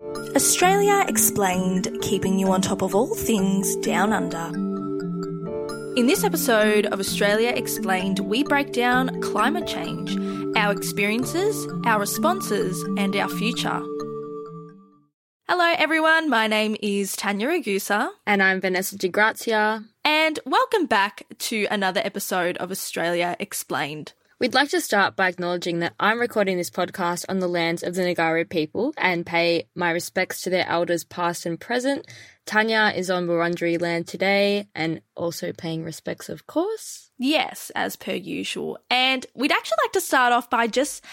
Australia Explained, keeping you on top of all things down under. In this episode of Australia Explained, we break down climate change, our experiences, our responses, and our future. Hello, everyone. My name is Tanya Ragusa. And I'm Vanessa de Grazia. And welcome back to another episode of Australia Explained. We'd like to start by acknowledging that I'm recording this podcast on the lands of the Ngaro people and pay my respects to their elders past and present. Tanya is on Wurundjeri land today and also paying respects, of course. Yes, as per usual. And we'd actually like to start off by just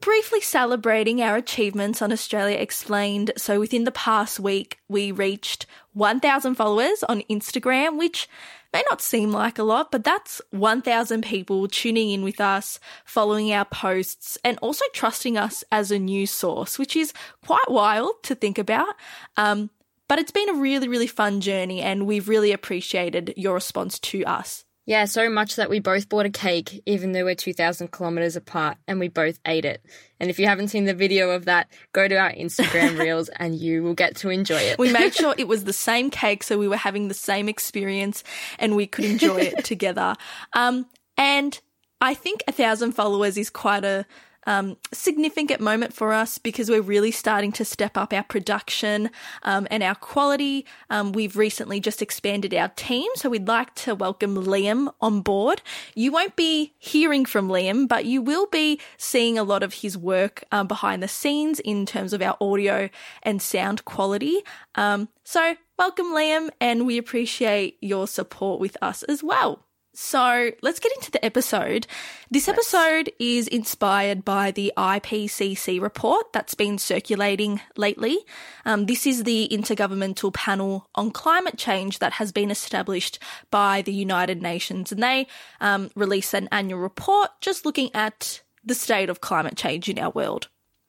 briefly celebrating our achievements on Australia Explained. So within the past week, we reached 1,000 followers on Instagram, which may not seem like a lot, but that's 1,000 people tuning in with us, following our posts, and also trusting us as a news source, which is quite wild to think about. Um, but it's been a really, really fun journey, and we've really appreciated your response to us. Yeah, so much that we both bought a cake, even though we're 2,000 kilometers apart, and we both ate it. And if you haven't seen the video of that, go to our Instagram reels and you will get to enjoy it. We made sure it was the same cake, so we were having the same experience and we could enjoy it together. Um, and I think a thousand followers is quite a um, significant moment for us because we're really starting to step up our production um, and our quality. Um, we've recently just expanded our team, so we'd like to welcome Liam on board. You won't be hearing from Liam, but you will be seeing a lot of his work um, behind the scenes in terms of our audio and sound quality. Um, so, welcome, Liam, and we appreciate your support with us as well. So let's get into the episode. This episode is inspired by the IPCC report that's been circulating lately. Um, this is the Intergovernmental Panel on Climate Change that has been established by the United Nations, and they um, release an annual report just looking at the state of climate change in our world.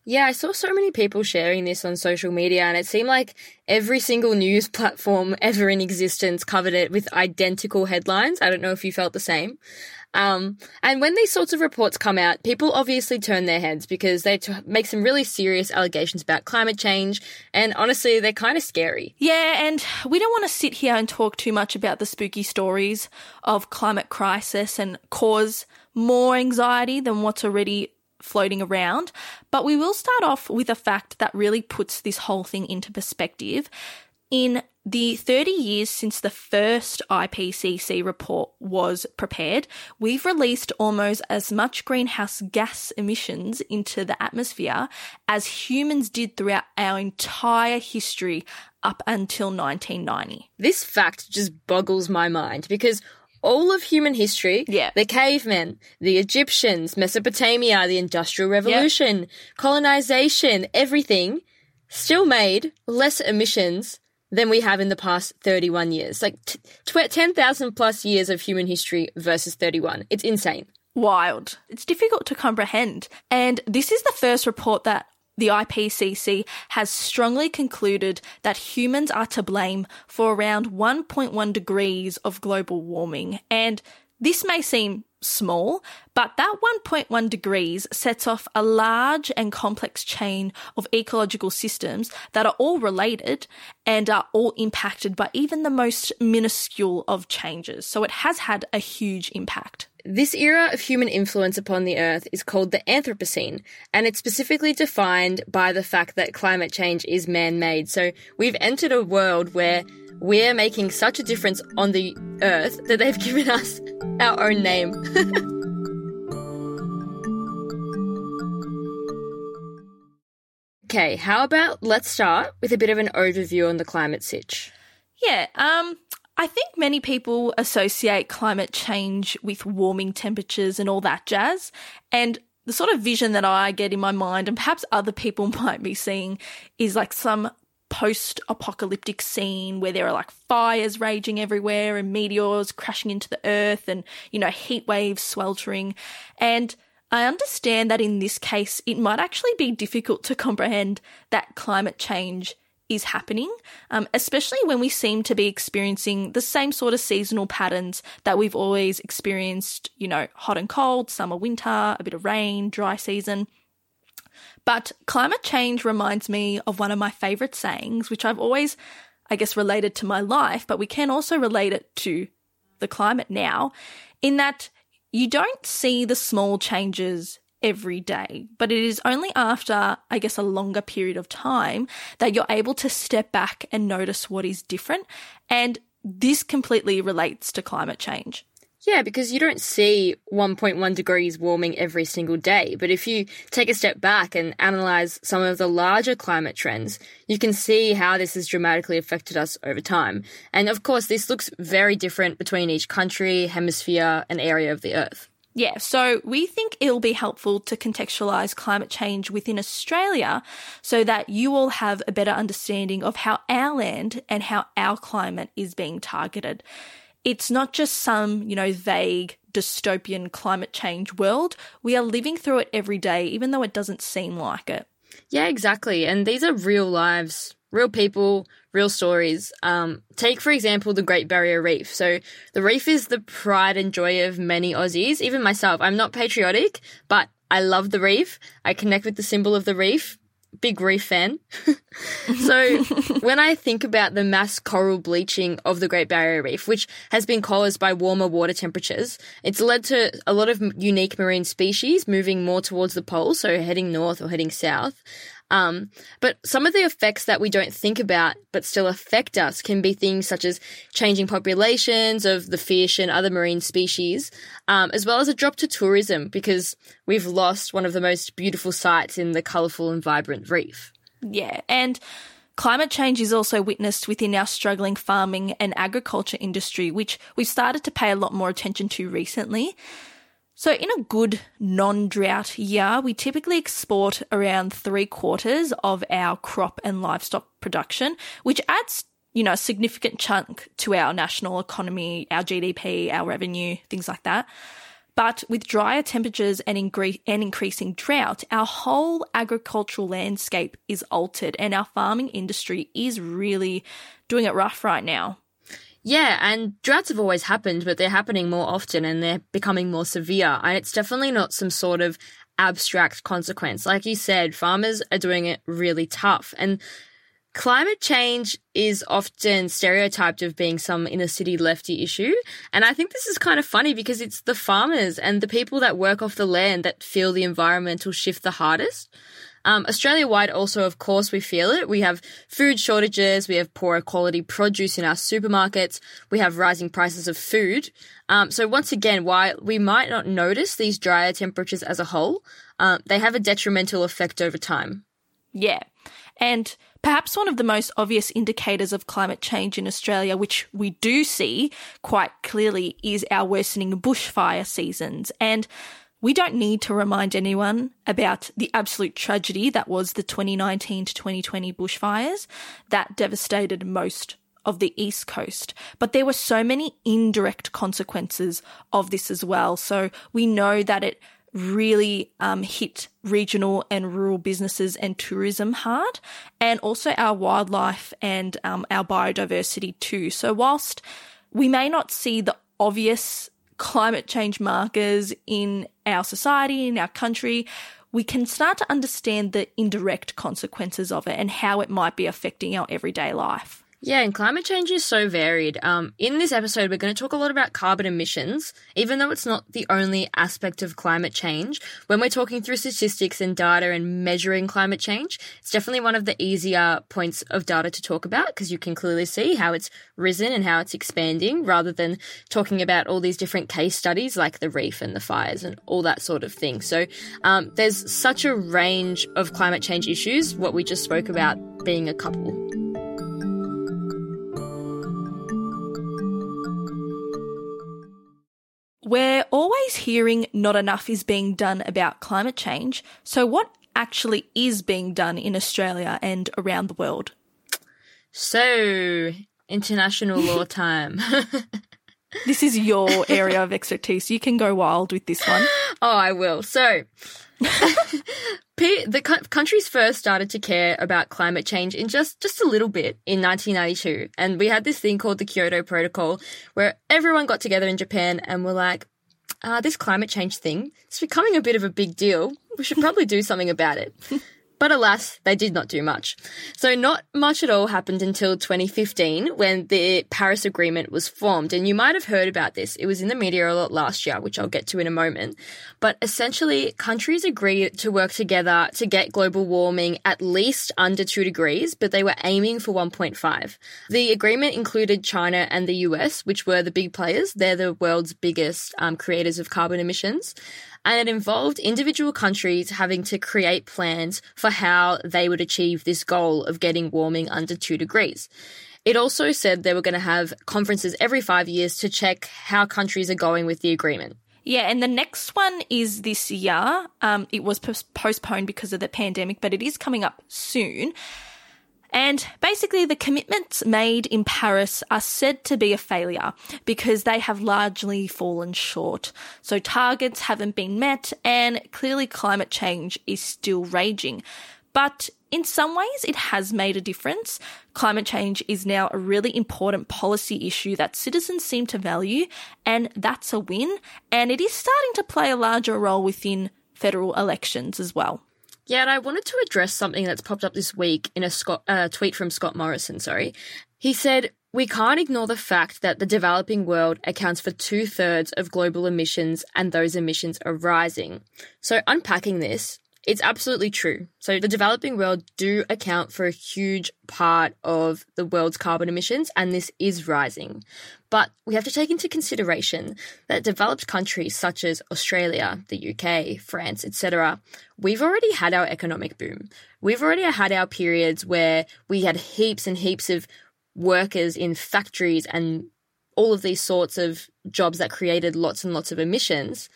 Yeah, I saw so many people sharing this on social media, and it seemed like every single news platform ever in existence covered it with identical headlines. I don't know if you felt the same. Um, and when these sorts of reports come out, people obviously turn their heads because they t- make some really serious allegations about climate change, and honestly, they're kind of scary. Yeah, and we don't want to sit here and talk too much about the spooky stories of climate crisis and cause more anxiety than what's already floating around. But we will start off with a fact that really puts this whole thing into perspective. In the 30 years since the first IPCC report was prepared, we've released almost as much greenhouse gas emissions into the atmosphere as humans did throughout our entire history up until 1990. This fact just boggles my mind because all of human history. Yeah. The cavemen, the Egyptians, Mesopotamia, the Industrial Revolution, yep. colonization, everything still made less emissions than we have in the past 31 years. Like t- 10,000 plus years of human history versus 31. It's insane. Wild. It's difficult to comprehend. And this is the first report that the IPCC has strongly concluded that humans are to blame for around 1.1 degrees of global warming. And this may seem small, but that 1.1 degrees sets off a large and complex chain of ecological systems that are all related and are all impacted by even the most minuscule of changes. So it has had a huge impact. This era of human influence upon the Earth is called the Anthropocene, and it's specifically defined by the fact that climate change is man made. So we've entered a world where we're making such a difference on the Earth that they've given us our own name. okay, how about let's start with a bit of an overview on the climate sitch? Yeah, um, I think many people associate climate change with warming temperatures and all that jazz. And the sort of vision that I get in my mind, and perhaps other people might be seeing, is like some post apocalyptic scene where there are like fires raging everywhere and meteors crashing into the earth and, you know, heat waves sweltering. And I understand that in this case, it might actually be difficult to comprehend that climate change is happening, um, especially when we seem to be experiencing the same sort of seasonal patterns that we've always experienced, you know, hot and cold, summer, winter, a bit of rain, dry season. But climate change reminds me of one of my favorite sayings, which I've always, I guess, related to my life, but we can also relate it to the climate now, in that you don't see the small changes every day, but it is only after, I guess, a longer period of time that you're able to step back and notice what is different. And this completely relates to climate change. Yeah, because you don't see 1.1 degrees warming every single day. But if you take a step back and analyze some of the larger climate trends, you can see how this has dramatically affected us over time. And of course, this looks very different between each country, hemisphere, and area of the Earth. Yeah, so we think it'll be helpful to contextualize climate change within Australia so that you all have a better understanding of how our land and how our climate is being targeted. It's not just some, you know, vague dystopian climate change world. We are living through it every day, even though it doesn't seem like it. Yeah, exactly. And these are real lives, real people, real stories. Um, take, for example, the Great Barrier Reef. So the reef is the pride and joy of many Aussies, even myself. I'm not patriotic, but I love the reef. I connect with the symbol of the reef big reef fan. so when I think about the mass coral bleaching of the Great Barrier Reef, which has been caused by warmer water temperatures, it's led to a lot of unique marine species moving more towards the pole, so heading north or heading south. Um, but some of the effects that we don't think about but still affect us can be things such as changing populations of the fish and other marine species, um, as well as a drop to tourism because we've lost one of the most beautiful sights in the colourful and vibrant reef. Yeah, and Climate change is also witnessed within our struggling farming and agriculture industry, which we've started to pay a lot more attention to recently. So, in a good non drought year, we typically export around three quarters of our crop and livestock production, which adds, you know, a significant chunk to our national economy, our GDP, our revenue, things like that. But with drier temperatures and, and increasing drought, our whole agricultural landscape is altered and our farming industry is really doing it rough right now. Yeah, and droughts have always happened, but they're happening more often and they're becoming more severe. And it's definitely not some sort of abstract consequence. Like you said, farmers are doing it really tough. And climate change is often stereotyped of being some inner city lefty issue. And I think this is kind of funny because it's the farmers and the people that work off the land that feel the environmental shift the hardest. Um, Australia wide, also, of course, we feel it. We have food shortages, we have poorer quality produce in our supermarkets, we have rising prices of food. Um, so, once again, while we might not notice these drier temperatures as a whole, uh, they have a detrimental effect over time. Yeah. And perhaps one of the most obvious indicators of climate change in Australia, which we do see quite clearly, is our worsening bushfire seasons. And we don't need to remind anyone about the absolute tragedy that was the 2019 to 2020 bushfires that devastated most of the East Coast. But there were so many indirect consequences of this as well. So we know that it really um, hit regional and rural businesses and tourism hard, and also our wildlife and um, our biodiversity too. So, whilst we may not see the obvious climate change markers in our society, in our country, we can start to understand the indirect consequences of it and how it might be affecting our everyday life. Yeah, and climate change is so varied. Um, in this episode, we're going to talk a lot about carbon emissions, even though it's not the only aspect of climate change. When we're talking through statistics and data and measuring climate change, it's definitely one of the easier points of data to talk about because you can clearly see how it's risen and how it's expanding rather than talking about all these different case studies like the reef and the fires and all that sort of thing. So um, there's such a range of climate change issues, what we just spoke about being a couple. We're always hearing not enough is being done about climate change. So, what actually is being done in Australia and around the world? So, international law time. this is your area of expertise. You can go wild with this one. Oh, I will. So, the countries first started to care about climate change in just just a little bit in 1992 and we had this thing called the Kyoto Protocol where everyone got together in Japan and were like uh, this climate change thing is becoming a bit of a big deal. We should probably do something about it. But alas, they did not do much. So not much at all happened until 2015 when the Paris Agreement was formed. And you might have heard about this. It was in the media a lot last year, which I'll get to in a moment. But essentially, countries agreed to work together to get global warming at least under two degrees, but they were aiming for 1.5. The agreement included China and the US, which were the big players. They're the world's biggest um, creators of carbon emissions and it involved individual countries having to create plans for how they would achieve this goal of getting warming under 2 degrees. It also said they were going to have conferences every five years to check how countries are going with the agreement. Yeah, and the next one is this year. Um, it was postponed because of the pandemic, but it is coming up soon. And basically, the commitments made in Paris are said to be a failure because they have largely fallen short. So targets haven't been met and clearly climate change is still raging. But in some ways, it has made a difference. Climate change is now a really important policy issue that citizens seem to value, and that's a win. And it is starting to play a larger role within federal elections as well. Yeah, and I wanted to address something that's popped up this week in a Scott, uh, tweet from Scott Morrison. Sorry. He said, We can't ignore the fact that the developing world accounts for two thirds of global emissions and those emissions are rising. So, unpacking this, it's absolutely true. So the developing world do account for a huge part of the world's carbon emissions and this is rising. But we have to take into consideration that developed countries such as Australia, the UK, France, etc., we've already had our economic boom. We've already had our periods where we had heaps and heaps of workers in factories and all of these sorts of jobs that created lots and lots of emissions.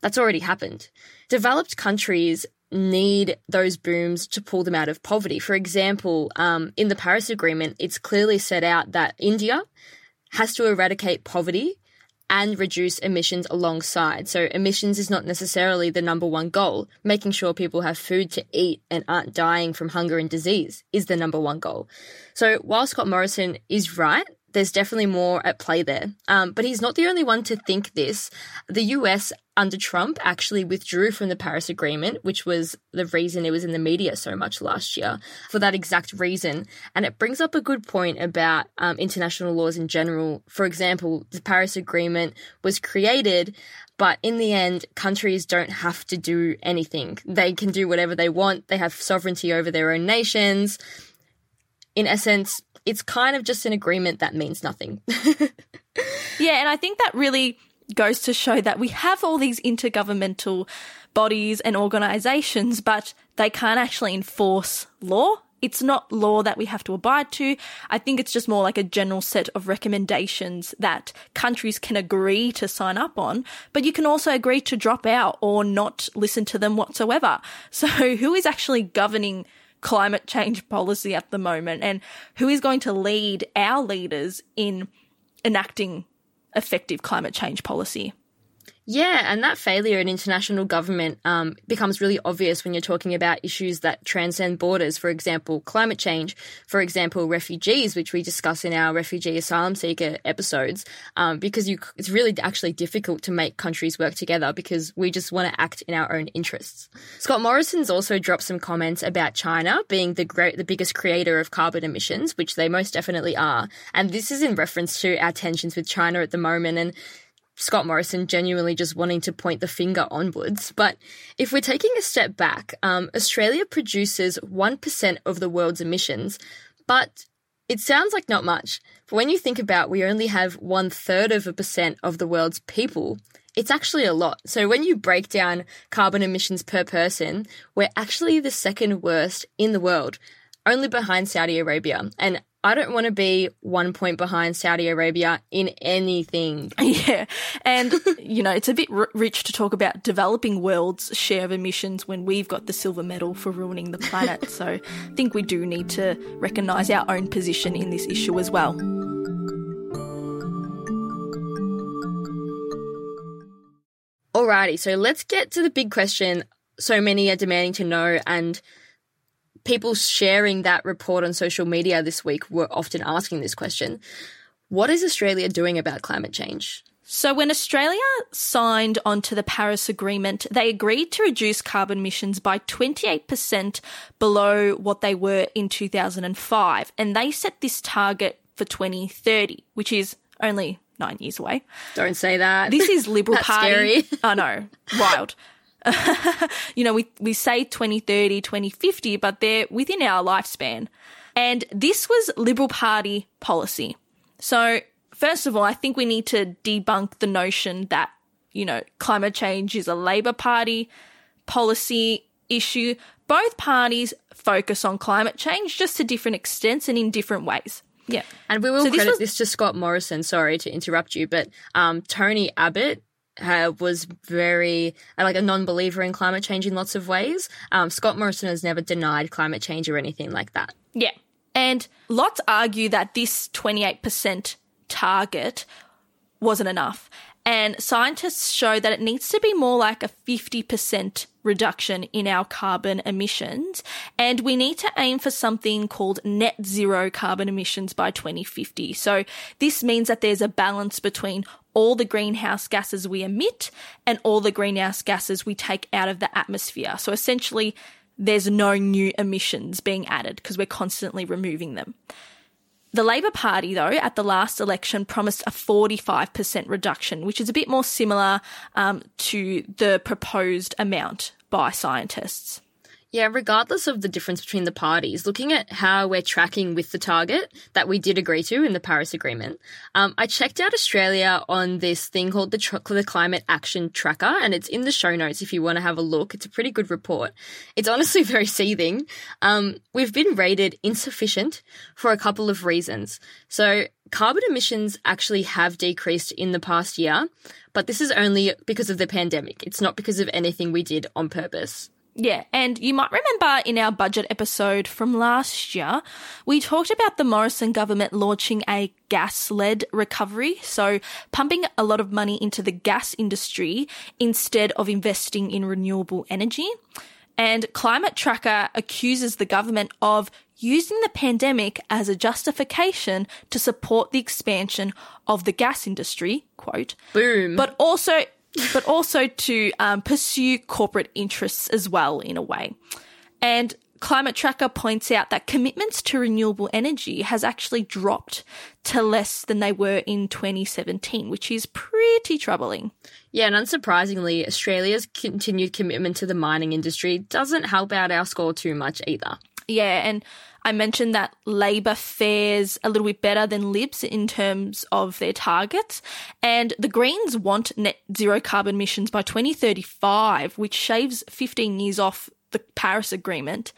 That's already happened. Developed countries need those booms to pull them out of poverty. For example, um, in the Paris Agreement, it's clearly set out that India has to eradicate poverty and reduce emissions alongside. So emissions is not necessarily the number one goal. Making sure people have food to eat and aren't dying from hunger and disease is the number one goal. So while Scott Morrison is right there's definitely more at play there. Um, but he's not the only one to think this. The US under Trump actually withdrew from the Paris Agreement, which was the reason it was in the media so much last year for that exact reason. And it brings up a good point about um, international laws in general. For example, the Paris Agreement was created but in the end, countries don't have to do anything. They can do whatever they want. They have sovereignty over their own nations. In essence, it's kind of just an agreement that means nothing. yeah, and I think that really goes to show that we have all these intergovernmental bodies and organizations, but they can't actually enforce law. It's not law that we have to abide to. I think it's just more like a general set of recommendations that countries can agree to sign up on, but you can also agree to drop out or not listen to them whatsoever. So who is actually governing climate change policy at the moment and who is going to lead our leaders in enacting effective climate change policy. Yeah, and that failure in international government um, becomes really obvious when you're talking about issues that transcend borders. For example, climate change. For example, refugees, which we discuss in our refugee asylum seeker episodes, um, because you, it's really actually difficult to make countries work together because we just want to act in our own interests. Scott Morrison's also dropped some comments about China being the great, the biggest creator of carbon emissions, which they most definitely are, and this is in reference to our tensions with China at the moment and Scott Morrison genuinely just wanting to point the finger onwards. But if we're taking a step back, um, Australia produces 1% of the world's emissions, but it sounds like not much. But when you think about we only have one third of a percent of the world's people, it's actually a lot. So when you break down carbon emissions per person, we're actually the second worst in the world, only behind Saudi Arabia. And I don't want to be one point behind Saudi Arabia in anything. Yeah. And, you know, it's a bit rich to talk about developing world's share of emissions when we've got the silver medal for ruining the planet. so I think we do need to recognise our own position in this issue as well. Alrighty, so let's get to the big question so many are demanding to know and people sharing that report on social media this week were often asking this question What is Australia doing about climate change? So, when Australia signed onto the Paris Agreement, they agreed to reduce carbon emissions by 28% below what they were in 2005. And they set this target for 2030, which is only nine years away. Don't say that. This is Liberal That's Party. scary. I know, wild. you know, we, we say 2030, 2050, but they're within our lifespan. And this was Liberal Party policy. So, first of all, I think we need to debunk the notion that, you know, climate change is a Labor Party policy issue. Both parties focus on climate change just to different extents and in different ways. Yeah. And we will So this credit was- this to Scott Morrison. Sorry to interrupt you, but um, Tony Abbott was very uh, like a non-believer in climate change in lots of ways. Um, Scott Morrison has never denied climate change or anything like that. Yeah. And lots argue that this 28% target wasn't enough. And scientists show that it needs to be more like a 50% reduction in our carbon emissions. And we need to aim for something called net zero carbon emissions by 2050. So this means that there's a balance between all the greenhouse gases we emit and all the greenhouse gases we take out of the atmosphere. So essentially, there's no new emissions being added because we're constantly removing them. The Labor Party, though, at the last election promised a 45% reduction, which is a bit more similar um, to the proposed amount by scientists. Yeah, regardless of the difference between the parties, looking at how we're tracking with the target that we did agree to in the Paris Agreement, um, I checked out Australia on this thing called the, Tr- the Climate Action Tracker, and it's in the show notes if you want to have a look. It's a pretty good report. It's honestly very seething. Um, we've been rated insufficient for a couple of reasons. So, carbon emissions actually have decreased in the past year, but this is only because of the pandemic. It's not because of anything we did on purpose. Yeah, and you might remember in our budget episode from last year, we talked about the Morrison government launching a gas led recovery. So, pumping a lot of money into the gas industry instead of investing in renewable energy. And Climate Tracker accuses the government of using the pandemic as a justification to support the expansion of the gas industry, quote, Boom. but also but also to um, pursue corporate interests as well in a way. And Climate Tracker points out that commitments to renewable energy has actually dropped to less than they were in 2017, which is pretty troubling. Yeah, and unsurprisingly, Australia's continued commitment to the mining industry doesn't help out our score too much either. Yeah, and I mentioned that Labor fares a little bit better than Libs in terms of their targets. And the Greens want net zero carbon emissions by 2035, which shaves 15 years off the Paris Agreement.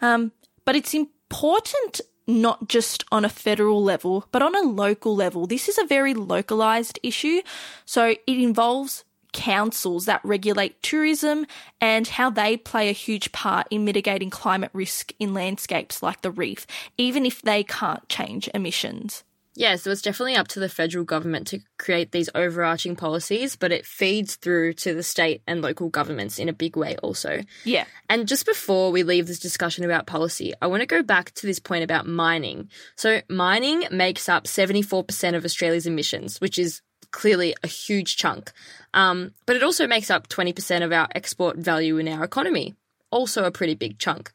Um, but it's important not just on a federal level, but on a local level. This is a very localized issue. So it involves councils that regulate tourism and how they play a huge part in mitigating climate risk in landscapes like the reef, even if they can't change emissions. Yeah, so it's definitely up to the federal government to create these overarching policies, but it feeds through to the state and local governments in a big way also. Yeah. And just before we leave this discussion about policy, I want to go back to this point about mining. So, mining makes up 74% of Australia's emissions, which is clearly a huge chunk. Um, but it also makes up 20% of our export value in our economy, also a pretty big chunk.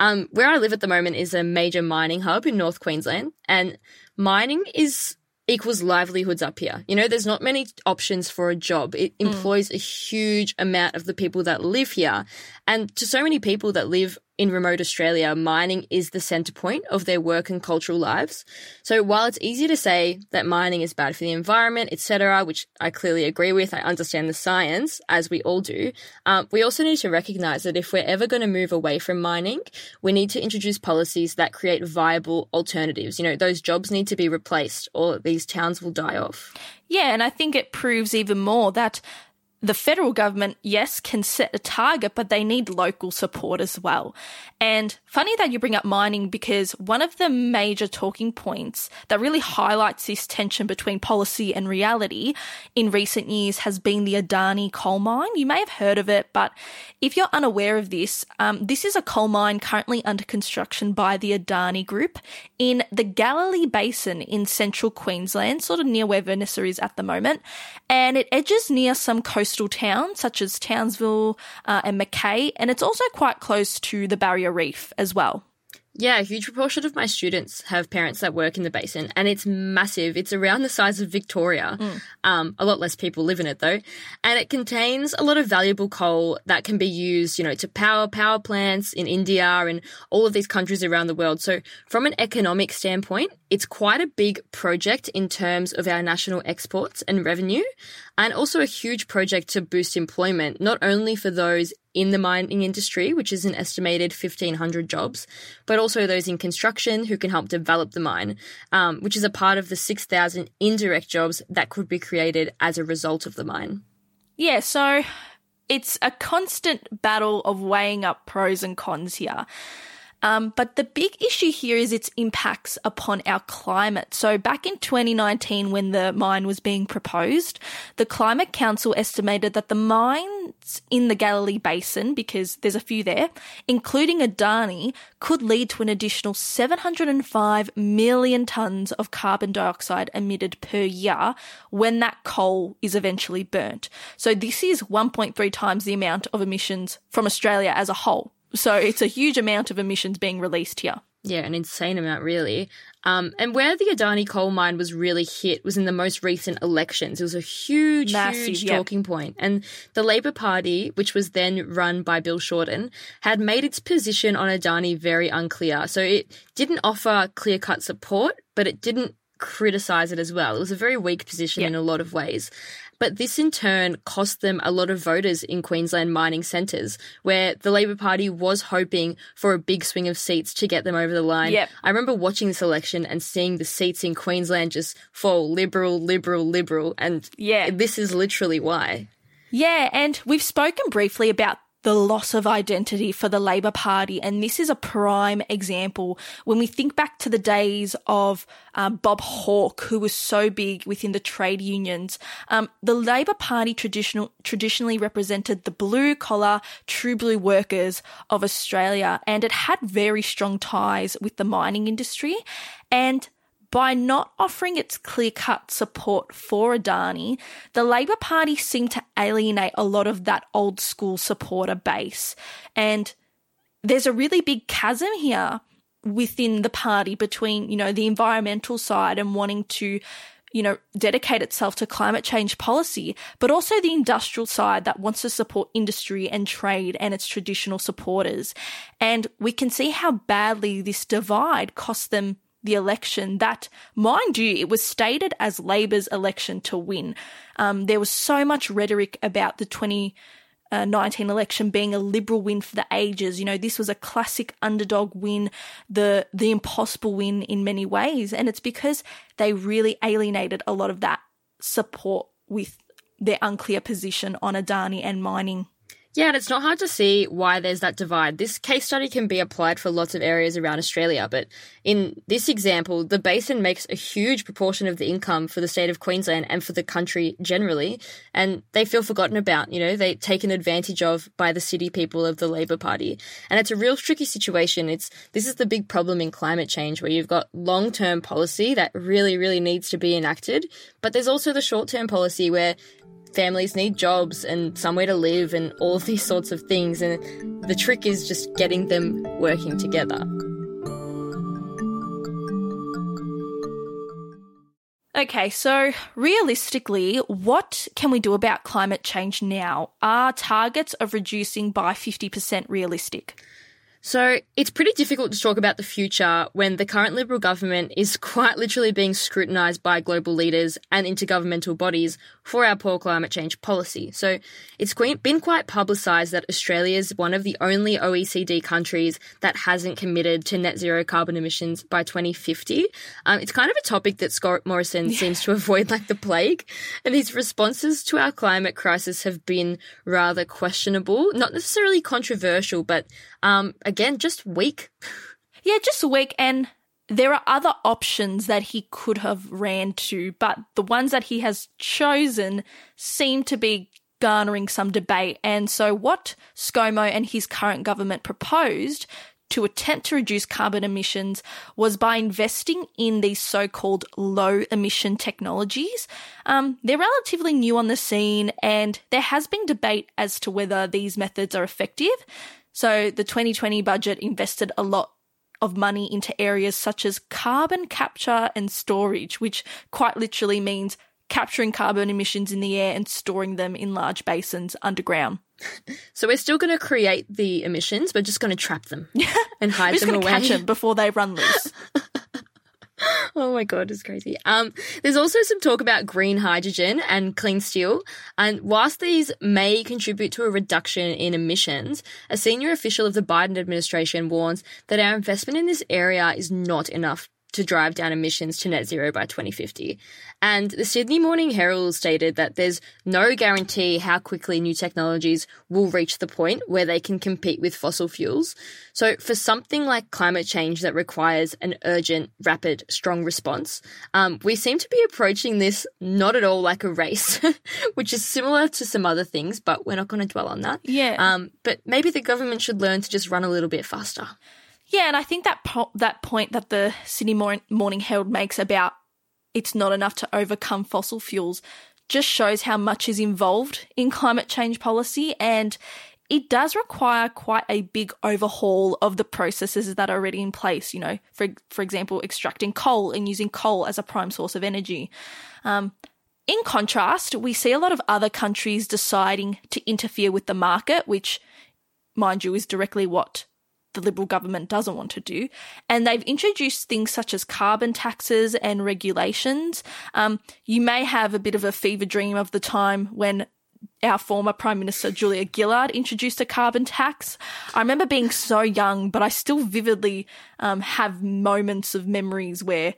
Um, where I live at the moment is a major mining hub in North Queensland, and mining is equals livelihoods up here. You know, there's not many options for a job. It employs a huge amount of the people that live here. And to so many people that live in remote Australia, mining is the center point of their work and cultural lives. So while it's easy to say that mining is bad for the environment, etc., which I clearly agree with, I understand the science, as we all do, um, we also need to recognize that if we're ever going to move away from mining, we need to introduce policies that create viable alternatives. You know, those jobs need to be replaced or these towns will die off. Yeah, and I think it proves even more that the federal government, yes, can set a target, but they need local support as well. And funny that you bring up mining because one of the major talking points that really highlights this tension between policy and reality in recent years has been the Adani coal mine. You may have heard of it, but if you're unaware of this, um, this is a coal mine currently under construction by the Adani Group in the Galilee Basin in central Queensland, sort of near where Vanessa is at the moment. And it edges near some coastal coastal towns such as Townsville uh, and Mackay, and it's also quite close to the Barrier Reef as well. Yeah, a huge proportion of my students have parents that work in the basin, and it's massive. It's around the size of Victoria. Mm. Um, a lot less people live in it though, and it contains a lot of valuable coal that can be used, you know, to power power plants in India and all of these countries around the world. So, from an economic standpoint, it's quite a big project in terms of our national exports and revenue, and also a huge project to boost employment, not only for those in the mining industry, which is an estimated 1,500 jobs, but also those in construction who can help develop the mine, um, which is a part of the 6,000 indirect jobs that could be created as a result of the mine. Yeah, so it's a constant battle of weighing up pros and cons here. Um, but the big issue here is its impacts upon our climate. So back in 2019, when the mine was being proposed, the Climate Council estimated that the mines in the Galilee Basin, because there's a few there, including Adani, could lead to an additional 705 million tonnes of carbon dioxide emitted per year when that coal is eventually burnt. So this is 1.3 times the amount of emissions from Australia as a whole. So it's a huge amount of emissions being released here. Yeah, an insane amount, really. Um, and where the Adani coal mine was really hit was in the most recent elections. It was a huge, Massive, huge yeah. talking point. And the Labor Party, which was then run by Bill Shorten, had made its position on Adani very unclear. So it didn't offer clear cut support, but it didn't criticize it as well. It was a very weak position yeah. in a lot of ways. But this in turn cost them a lot of voters in Queensland mining centres, where the Labor Party was hoping for a big swing of seats to get them over the line. Yep. I remember watching this election and seeing the seats in Queensland just fall liberal, liberal, liberal. And yeah, this is literally why. Yeah, and we've spoken briefly about the loss of identity for the Labor Party. And this is a prime example when we think back to the days of um, Bob Hawke, who was so big within the trade unions. Um, the Labor Party traditional, traditionally represented the blue collar, true blue workers of Australia, and it had very strong ties with the mining industry. And by not offering its clear cut support for Adani, the Labor Party seemed to alienate a lot of that old school supporter base. And there's a really big chasm here within the party between, you know, the environmental side and wanting to you know, dedicate itself to climate change policy, but also the industrial side that wants to support industry and trade and its traditional supporters. And we can see how badly this divide cost them the election that, mind you, it was stated as Labor's election to win. Um, there was so much rhetoric about the 2019 election being a Liberal win for the ages. You know, this was a classic underdog win, the the impossible win in many ways, and it's because they really alienated a lot of that support with their unclear position on Adani and mining. Yeah, and it's not hard to see why there's that divide. This case study can be applied for lots of areas around Australia, but in this example, the basin makes a huge proportion of the income for the state of Queensland and for the country generally, and they feel forgotten about. You know, they taken advantage of by the city people of the Labor Party, and it's a real tricky situation. It's this is the big problem in climate change, where you've got long-term policy that really, really needs to be enacted, but there's also the short-term policy where families need jobs and somewhere to live and all of these sorts of things. And the trick is just getting them working together. Okay, so realistically, what can we do about climate change now? Are targets of reducing by 50% realistic? So it's pretty difficult to talk about the future when the current Liberal government is quite literally being scrutinised by global leaders and intergovernmental bodies for our poor climate change policy. So it's been quite publicised that Australia is one of the only OECD countries that hasn't committed to net zero carbon emissions by 2050. Um, it's kind of a topic that Scott Morrison yeah. seems to avoid like the plague, and his responses to our climate crisis have been rather questionable, not necessarily controversial, but um, again, just weak. Yeah, just weak. And there are other options that he could have ran to, but the ones that he has chosen seem to be garnering some debate. And so, what ScoMo and his current government proposed to attempt to reduce carbon emissions was by investing in these so called low emission technologies. Um, they're relatively new on the scene, and there has been debate as to whether these methods are effective. So the 2020 budget invested a lot of money into areas such as carbon capture and storage, which quite literally means capturing carbon emissions in the air and storing them in large basins underground. So we're still going to create the emissions, we're just going to trap them and hide them away. Catch them before they run loose. oh my god, it's crazy. Um, there's also some talk about green hydrogen and clean steel. And whilst these may contribute to a reduction in emissions, a senior official of the Biden administration warns that our investment in this area is not enough to drive down emissions to net zero by 2050. And the Sydney Morning Herald stated that there's no guarantee how quickly new technologies will reach the point where they can compete with fossil fuels. So for something like climate change that requires an urgent, rapid, strong response, um, we seem to be approaching this not at all like a race, which is similar to some other things, but we're not going to dwell on that. Yeah. Um, but maybe the government should learn to just run a little bit faster. Yeah, and I think that po- that point that the Sydney Morning Herald makes about it's not enough to overcome fossil fuels just shows how much is involved in climate change policy and it does require quite a big overhaul of the processes that are already in place. You know, for for example, extracting coal and using coal as a prime source of energy. Um, in contrast, we see a lot of other countries deciding to interfere with the market, which, mind you, is directly what the Liberal government doesn't want to do. And they've introduced things such as carbon taxes and regulations. Um, you may have a bit of a fever dream of the time when our former Prime Minister Julia Gillard introduced a carbon tax. I remember being so young, but I still vividly um, have moments of memories where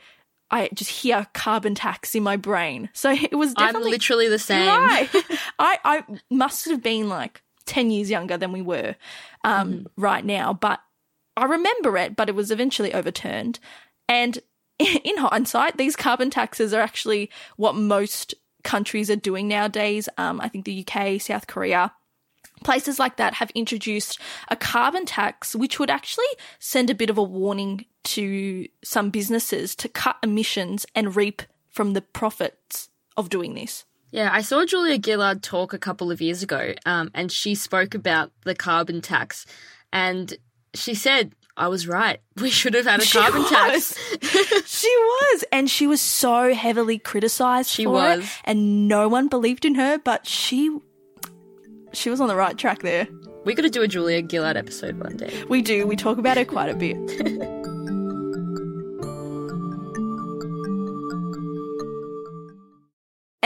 I just hear carbon tax in my brain. So it was definitely I'm literally the same. Right. I, I must have been like 10 years younger than we were um, mm. right now, but I remember it, but it was eventually overturned. And in hindsight, these carbon taxes are actually what most countries are doing nowadays. Um, I think the UK, South Korea, places like that have introduced a carbon tax, which would actually send a bit of a warning to some businesses to cut emissions and reap from the profits of doing this. Yeah, I saw Julia Gillard talk a couple of years ago, um, and she spoke about the carbon tax. And she said, I was right. We should have had a she carbon was. tax. she was. And she was so heavily criticized she was. It, and no one believed in her, but she she was on the right track there. We got to do a Julia Gillard episode one day. We do. We talk about her quite a bit.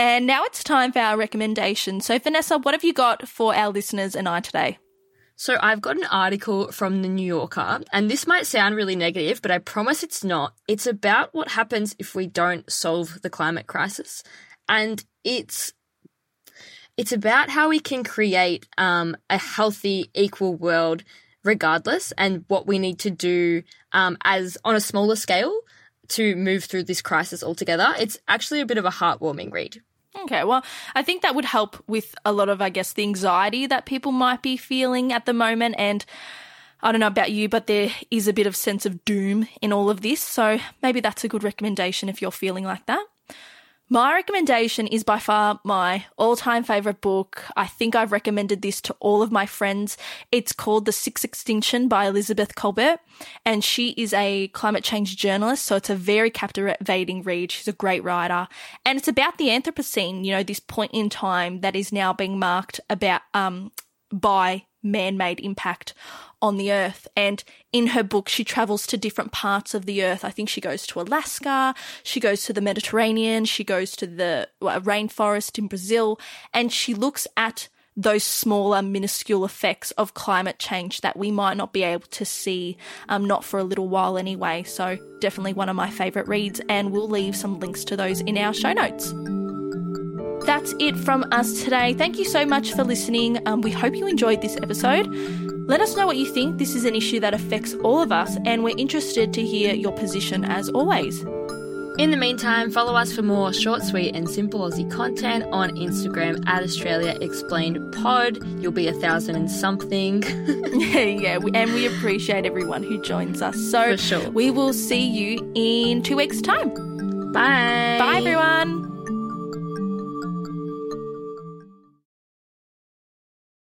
and now it's time for our recommendation. So, Vanessa, what have you got for our listeners and I today? So I've got an article from the New Yorker, and this might sound really negative, but I promise it's not. It's about what happens if we don't solve the climate crisis, and it's it's about how we can create um, a healthy, equal world regardless, and what we need to do um, as on a smaller scale to move through this crisis altogether. It's actually a bit of a heartwarming read. Okay, well, I think that would help with a lot of, I guess, the anxiety that people might be feeling at the moment. And I don't know about you, but there is a bit of sense of doom in all of this. So maybe that's a good recommendation if you're feeling like that. My recommendation is by far my all time favorite book. I think I've recommended this to all of my friends. It's called The Sixth Extinction by Elizabeth Kolbert, and she is a climate change journalist. So it's a very captivating read. She's a great writer, and it's about the Anthropocene, you know, this point in time that is now being marked about, um, by man made impact on the earth. And in her book, she travels to different parts of the earth. I think she goes to Alaska, she goes to the Mediterranean, she goes to the rainforest in Brazil, and she looks at those smaller, minuscule effects of climate change that we might not be able to see, um, not for a little while anyway. So, definitely one of my favourite reads, and we'll leave some links to those in our show notes. That's it from us today. Thank you so much for listening. Um, we hope you enjoyed this episode. Let us know what you think. This is an issue that affects all of us, and we're interested to hear your position as always. In the meantime, follow us for more short, sweet, and simple Aussie content on Instagram at Australia Explained Pod. You'll be a thousand and something. yeah, and we appreciate everyone who joins us. So sure. we will see you in two weeks' time. Bye. Bye, everyone.